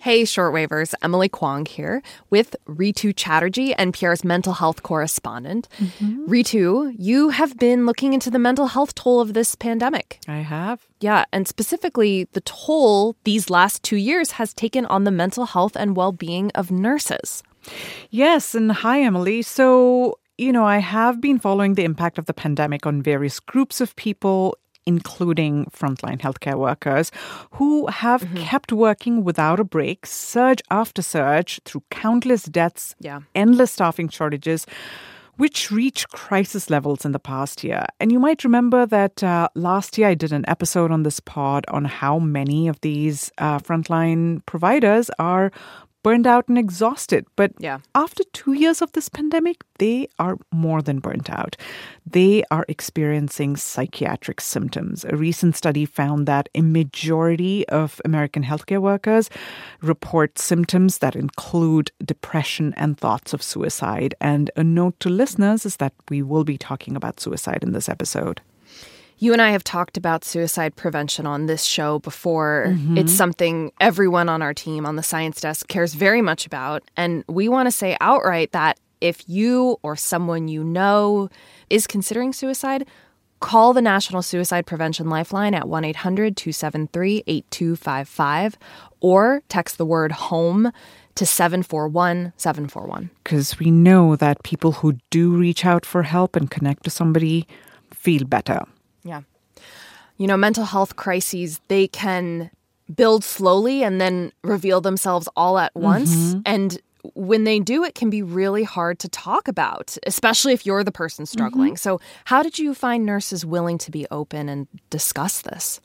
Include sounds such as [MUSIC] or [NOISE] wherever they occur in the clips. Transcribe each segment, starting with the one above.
Hey, shortwavers, Emily Kwong here with Rhitu Chatterjee, NPR's mental health correspondent. Mm-hmm. Rhitu, you have been looking into the mental health toll of this pandemic. I have. Yeah, and specifically the toll these last two years has taken on the mental health and well being of nurses. Yes, and hi, Emily. So, you know, I have been following the impact of the pandemic on various groups of people including frontline healthcare workers, who have mm-hmm. kept working without a break, surge after surge, through countless deaths, yeah. endless staffing shortages which reached crisis levels in the past year. And you might remember that uh, last year I did an episode on this pod on how many of these uh, frontline providers are burned out and exhausted. But yeah. after two years of this pandemic, they are more than burnt out. They are experiencing psychiatric symptoms. A recent study found that a majority of American healthcare workers report symptoms that include depression and thoughts of suicide. And a note to listeners is that we will be talking about suicide in this episode. You and I have talked about suicide prevention on this show before. Mm-hmm. It's something everyone on our team on the science desk cares very much about. And we want to say outright that if you or someone you know is considering suicide, call the National Suicide Prevention Lifeline at 1 800 273 8255 or text the word home to 741 741. Because we know that people who do reach out for help and connect to somebody feel better. Yeah. You know, mental health crises, they can build slowly and then reveal themselves all at once. Mm-hmm. And when they do, it can be really hard to talk about, especially if you're the person struggling. Mm-hmm. So, how did you find nurses willing to be open and discuss this?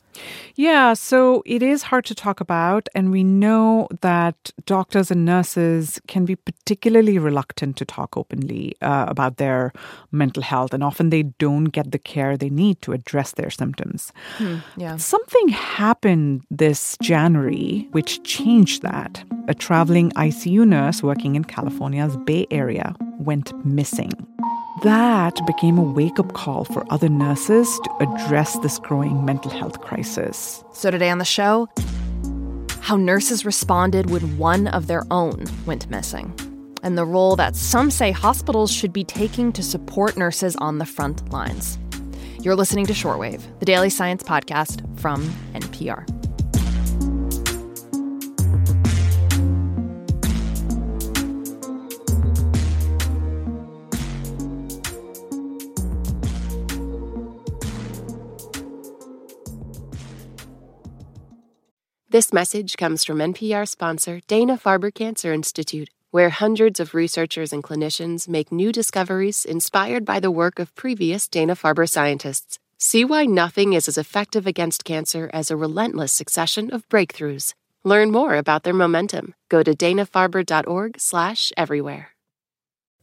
Yeah, so it is hard to talk about, and we know that doctors and nurses can be particularly reluctant to talk openly uh, about their mental health, and often they don't get the care they need to address their symptoms. Hmm, yeah. Something happened this January which changed that. A traveling ICU nurse working in California's Bay Area went missing. That became a wake up call for other nurses to address this growing mental health crisis. So, today on the show, how nurses responded when one of their own went missing, and the role that some say hospitals should be taking to support nurses on the front lines. You're listening to Shortwave, the daily science podcast from NPR. This message comes from NPR sponsor Dana Farber Cancer Institute, where hundreds of researchers and clinicians make new discoveries inspired by the work of previous Dana Farber scientists. See why nothing is as effective against cancer as a relentless succession of breakthroughs. Learn more about their momentum. Go to danafarber.org/everywhere.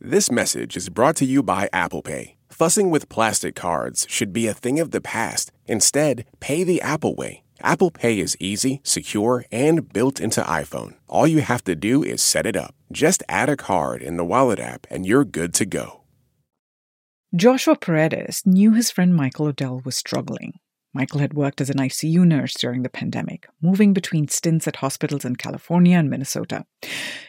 This message is brought to you by Apple Pay. Fussing with plastic cards should be a thing of the past. Instead, pay the Apple way Apple Pay is easy, secure, and built into iPhone. All you have to do is set it up. Just add a card in the Wallet app and you're good to go. Joshua Paredes knew his friend Michael Odell was struggling. Michael had worked as an ICU nurse during the pandemic, moving between stints at hospitals in California and Minnesota.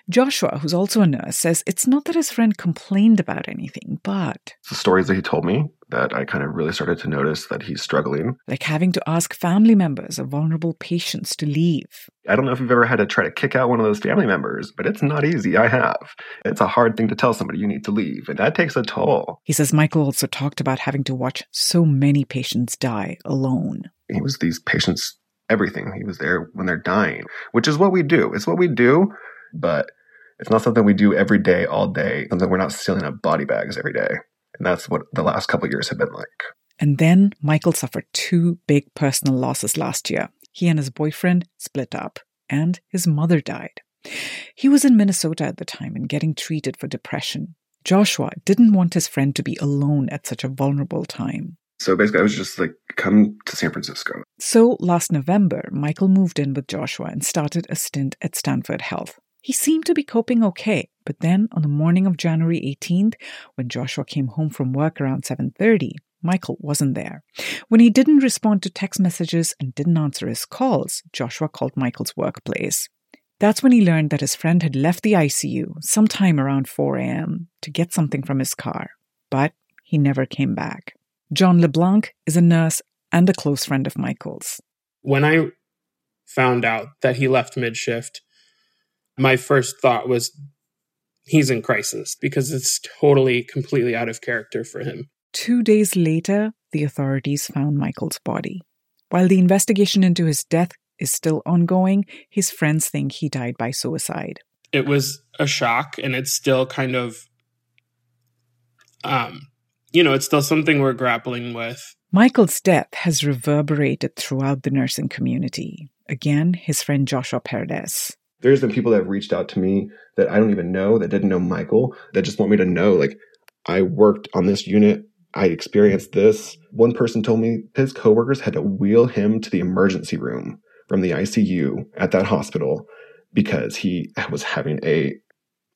Joshua, who's also a nurse, says it's not that his friend complained about anything, but. The stories that he told me that I kind of really started to notice that he's struggling. Like having to ask family members of vulnerable patients to leave. I don't know if you've ever had to try to kick out one of those family members, but it's not easy. I have. It's a hard thing to tell somebody you need to leave, and that takes a toll. He says Michael also talked about having to watch so many patients die alone. He was these patients' everything. He was there when they're dying, which is what we do. It's what we do, but it's not something we do every day, all day, something we're not sealing up body bags every day. And that's what the last couple years have been like. And then Michael suffered two big personal losses last year. He and his boyfriend split up, and his mother died. He was in Minnesota at the time and getting treated for depression. Joshua didn't want his friend to be alone at such a vulnerable time. So basically, I was just like, come to San Francisco. So last November, Michael moved in with Joshua and started a stint at Stanford Health. He seemed to be coping okay, but then on the morning of January 18th, when Joshua came home from work around 7:30, Michael wasn't there. When he didn't respond to text messages and didn't answer his calls, Joshua called Michael's workplace. That's when he learned that his friend had left the ICU sometime around 4 a.m. to get something from his car, but he never came back. John LeBlanc is a nurse and a close friend of Michael's. When I found out that he left mid shift, my first thought was he's in crisis because it's totally, completely out of character for him. Two days later, the authorities found Michael's body. While the investigation into his death is still ongoing, his friends think he died by suicide. It was a shock, and it's still kind of, um, you know, it's still something we're grappling with. Michael's death has reverberated throughout the nursing community. Again, his friend Joshua Paredes. There's been people that have reached out to me that I don't even know that didn't know Michael that just want me to know, like, I worked on this unit I experienced this. One person told me his coworkers had to wheel him to the emergency room from the ICU at that hospital because he was having a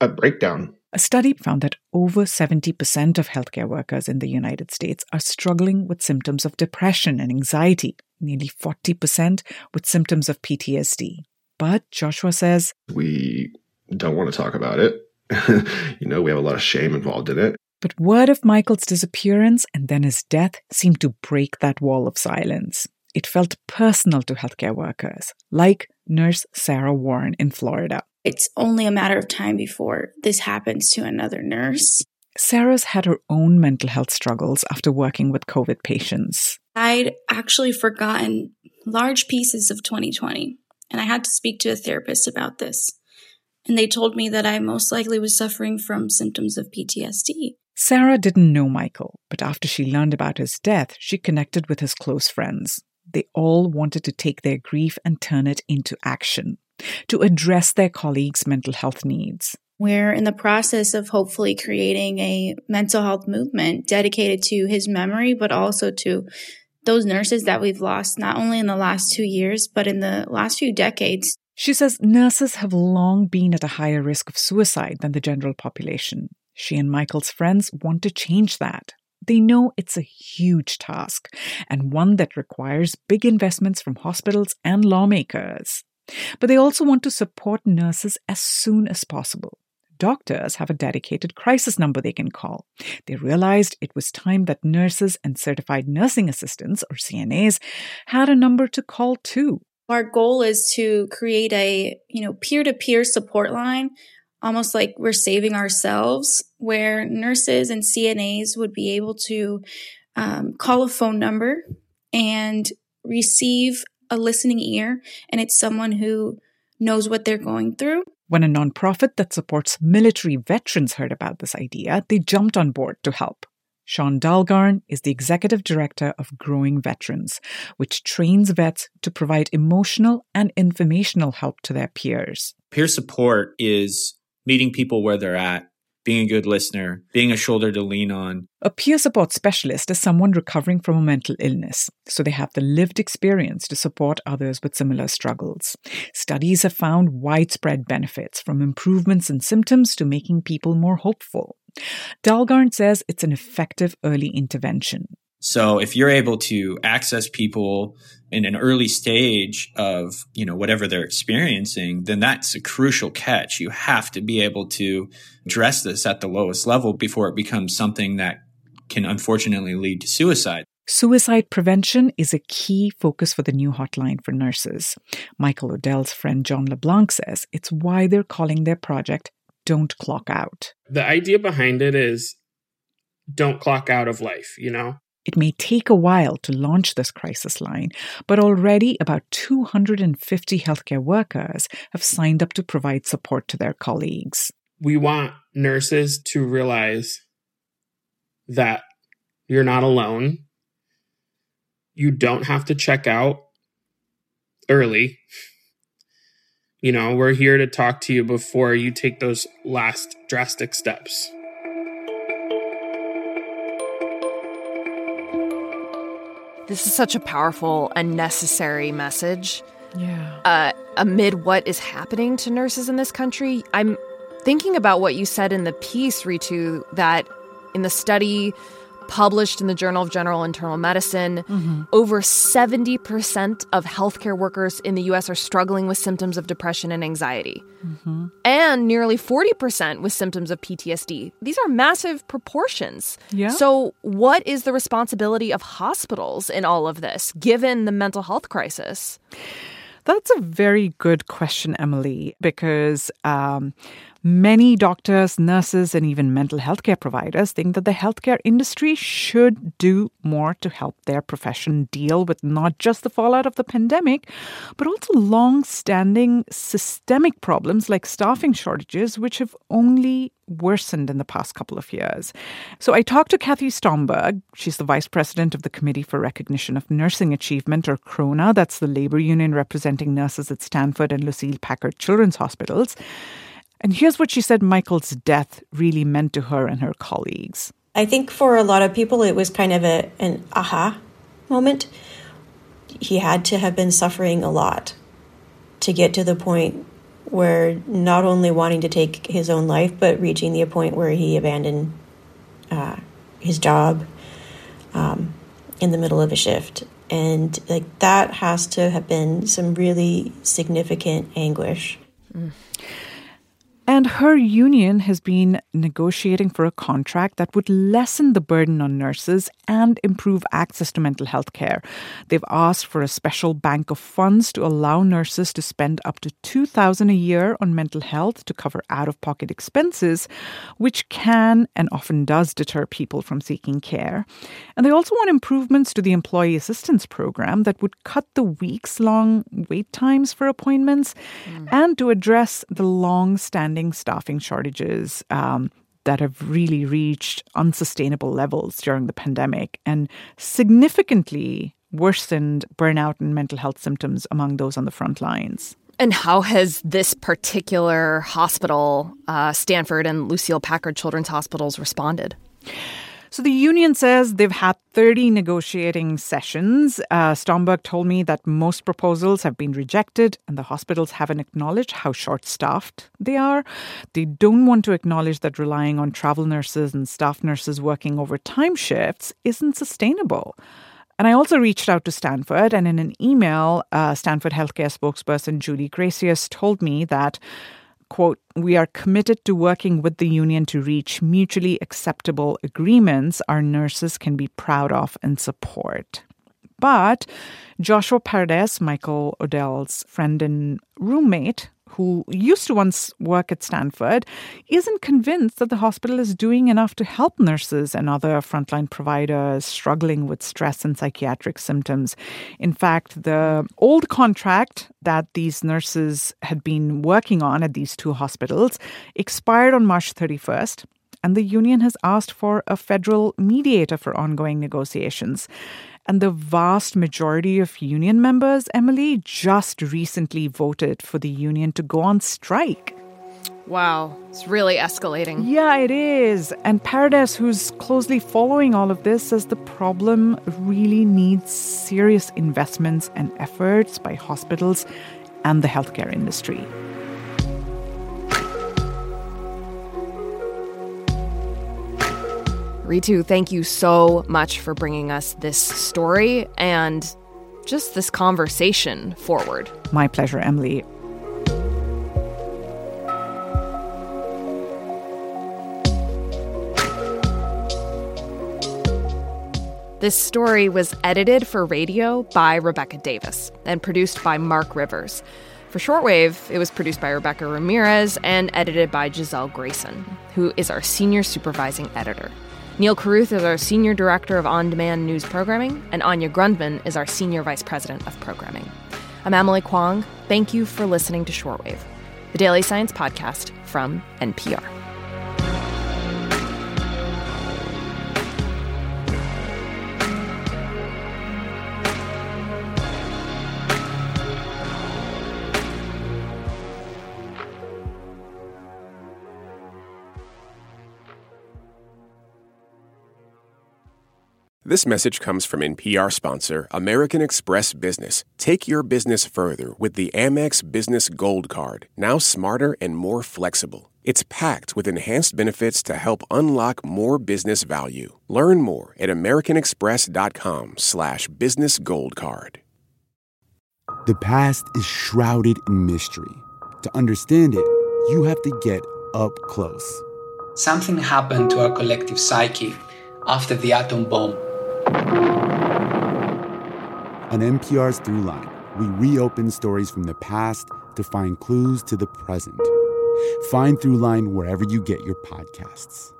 a breakdown. A study found that over 70% of healthcare workers in the United States are struggling with symptoms of depression and anxiety, nearly 40% with symptoms of PTSD. But Joshua says, We don't want to talk about it. [LAUGHS] you know, we have a lot of shame involved in it. But word of Michael's disappearance and then his death seemed to break that wall of silence. It felt personal to healthcare workers, like nurse Sarah Warren in Florida. It's only a matter of time before this happens to another nurse. Sarah's had her own mental health struggles after working with COVID patients. I'd actually forgotten large pieces of 2020, and I had to speak to a therapist about this. And they told me that I most likely was suffering from symptoms of PTSD. Sarah didn't know Michael, but after she learned about his death, she connected with his close friends. They all wanted to take their grief and turn it into action, to address their colleagues' mental health needs. We're in the process of hopefully creating a mental health movement dedicated to his memory, but also to those nurses that we've lost, not only in the last two years, but in the last few decades. She says nurses have long been at a higher risk of suicide than the general population. She and Michael's friends want to change that. They know it's a huge task and one that requires big investments from hospitals and lawmakers. But they also want to support nurses as soon as possible. Doctors have a dedicated crisis number they can call. They realized it was time that nurses and certified nursing assistants, or CNAs, had a number to call too. Our goal is to create a, you know, peer-to-peer support line almost like we're saving ourselves, where nurses and CNAs would be able to um, call a phone number and receive a listening ear, and it's someone who knows what they're going through. When a nonprofit that supports military veterans heard about this idea, they jumped on board to help. Sean Dalgarn is the executive director of Growing Veterans, which trains vets to provide emotional and informational help to their peers. Peer support is meeting people where they're at, being a good listener, being a shoulder to lean on. A peer support specialist is someone recovering from a mental illness, so they have the lived experience to support others with similar struggles. Studies have found widespread benefits from improvements in symptoms to making people more hopeful. Dalgarn says it's an effective early intervention. So if you're able to access people in an early stage of, you know, whatever they're experiencing, then that's a crucial catch. You have to be able to address this at the lowest level before it becomes something that can unfortunately lead to suicide. Suicide prevention is a key focus for the new hotline for nurses. Michael Odell's friend John LeBlanc says it's why they're calling their project Don't Clock Out. The idea behind it is don't clock out of life, you know? It may take a while to launch this crisis line, but already about 250 healthcare workers have signed up to provide support to their colleagues. We want nurses to realize that you're not alone. You don't have to check out early. You know, we're here to talk to you before you take those last drastic steps. This is such a powerful and necessary message. Yeah. Uh, amid what is happening to nurses in this country, I'm thinking about what you said in the piece, Rhitu, that in the study published in the Journal of General Internal Medicine, mm-hmm. over 70% of healthcare workers in the US are struggling with symptoms of depression and anxiety, mm-hmm. and nearly 40% with symptoms of PTSD. These are massive proportions. Yeah. So, what is the responsibility of hospitals in all of this, given the mental health crisis? That's a very good question, Emily, because um, Many doctors, nurses, and even mental health care providers think that the healthcare industry should do more to help their profession deal with not just the fallout of the pandemic, but also long standing systemic problems like staffing shortages, which have only worsened in the past couple of years. So I talked to Kathy Stromberg. She's the vice president of the Committee for Recognition of Nursing Achievement, or CRONA. That's the labor union representing nurses at Stanford and Lucile Packard Children's Hospitals. And here's what she said Michael's death really meant to her and her colleagues. I think for a lot of people, it was kind of a, an aha moment. He had to have been suffering a lot to get to the point where not only wanting to take his own life, but reaching the point where he abandoned uh, his job um, in the middle of a shift. And like that has to have been some really significant anguish. Mm. And her union has been negotiating for a contract that would lessen the burden on nurses and improve access to mental health care. They've asked for a special bank of funds to allow nurses to spend up to 2000 a year on mental health to cover out-of-pocket expenses, which can and often does deter people from seeking care. And they also want improvements to the employee assistance program that would cut the weeks-long wait times for appointments mm. and to address the long-standing staffing shortages um, that have really reached unsustainable levels during the pandemic and significantly worsened burnout and mental health symptoms among those on the front lines. And how has this particular hospital, uh, Stanford and Lucile Packard Children's Hospitals, responded? So the union says they've had 30 negotiating sessions. Uh, Stromberg told me that most proposals have been rejected and the hospitals haven't acknowledged how short staffed they are. They don't want to acknowledge that relying on travel nurses and staff nurses working overtime shifts isn't sustainable. And I also reached out to Stanford, and in an email, uh, Stanford healthcare spokesperson Julie Greicius told me that quote, we are committed to working with the union to reach mutually acceptable agreements our nurses can be proud of and support. But Joshua Paredes, Michael Odell's friend and roommate, who used to once work at Stanford, isn't convinced that the hospital is doing enough to help nurses and other frontline providers struggling with stress and psychiatric symptoms. In fact, the old contract that these nurses had been working on at these two hospitals expired on March 31st and the union has asked for a federal mediator for ongoing negotiations. And the vast majority of union members, Emily, just recently voted for the union to go on strike. Wow, it's really escalating. Yeah, it is. And Paredes, who's closely following all of this, says the problem really needs serious investments and efforts by hospitals and the healthcare industry. Rhitu, thank you so much for bringing us this story and just this conversation forward. My pleasure, Emily. This story was edited for radio by Rebecca Davis and produced by Mark Rivers. For shortwave, it was produced by Rebecca Ramirez and edited by Gisele Grayson, who is our senior supervising editor. Neal Carruth is our Senior Director of On Demand News Programming, and Anya Grundmann is our Senior Vice President of Programming. I'm Emily Kwong. Thank you for listening to Shortwave, the daily science podcast from NPR. This message comes from NPR sponsor American Express Business. Take your business further with the Amex Business Gold Card, now smarter and more flexible. It's packed with enhanced benefits to help unlock more business value. Learn more at americanexpress.com slash business gold card. The past is shrouded in mystery. To understand it, you have to get up close. Something happened to our collective psyche after the atom bomb. On NPR's Throughline, we reopen stories from the past to find clues to the present. Find Throughline wherever you get your podcasts.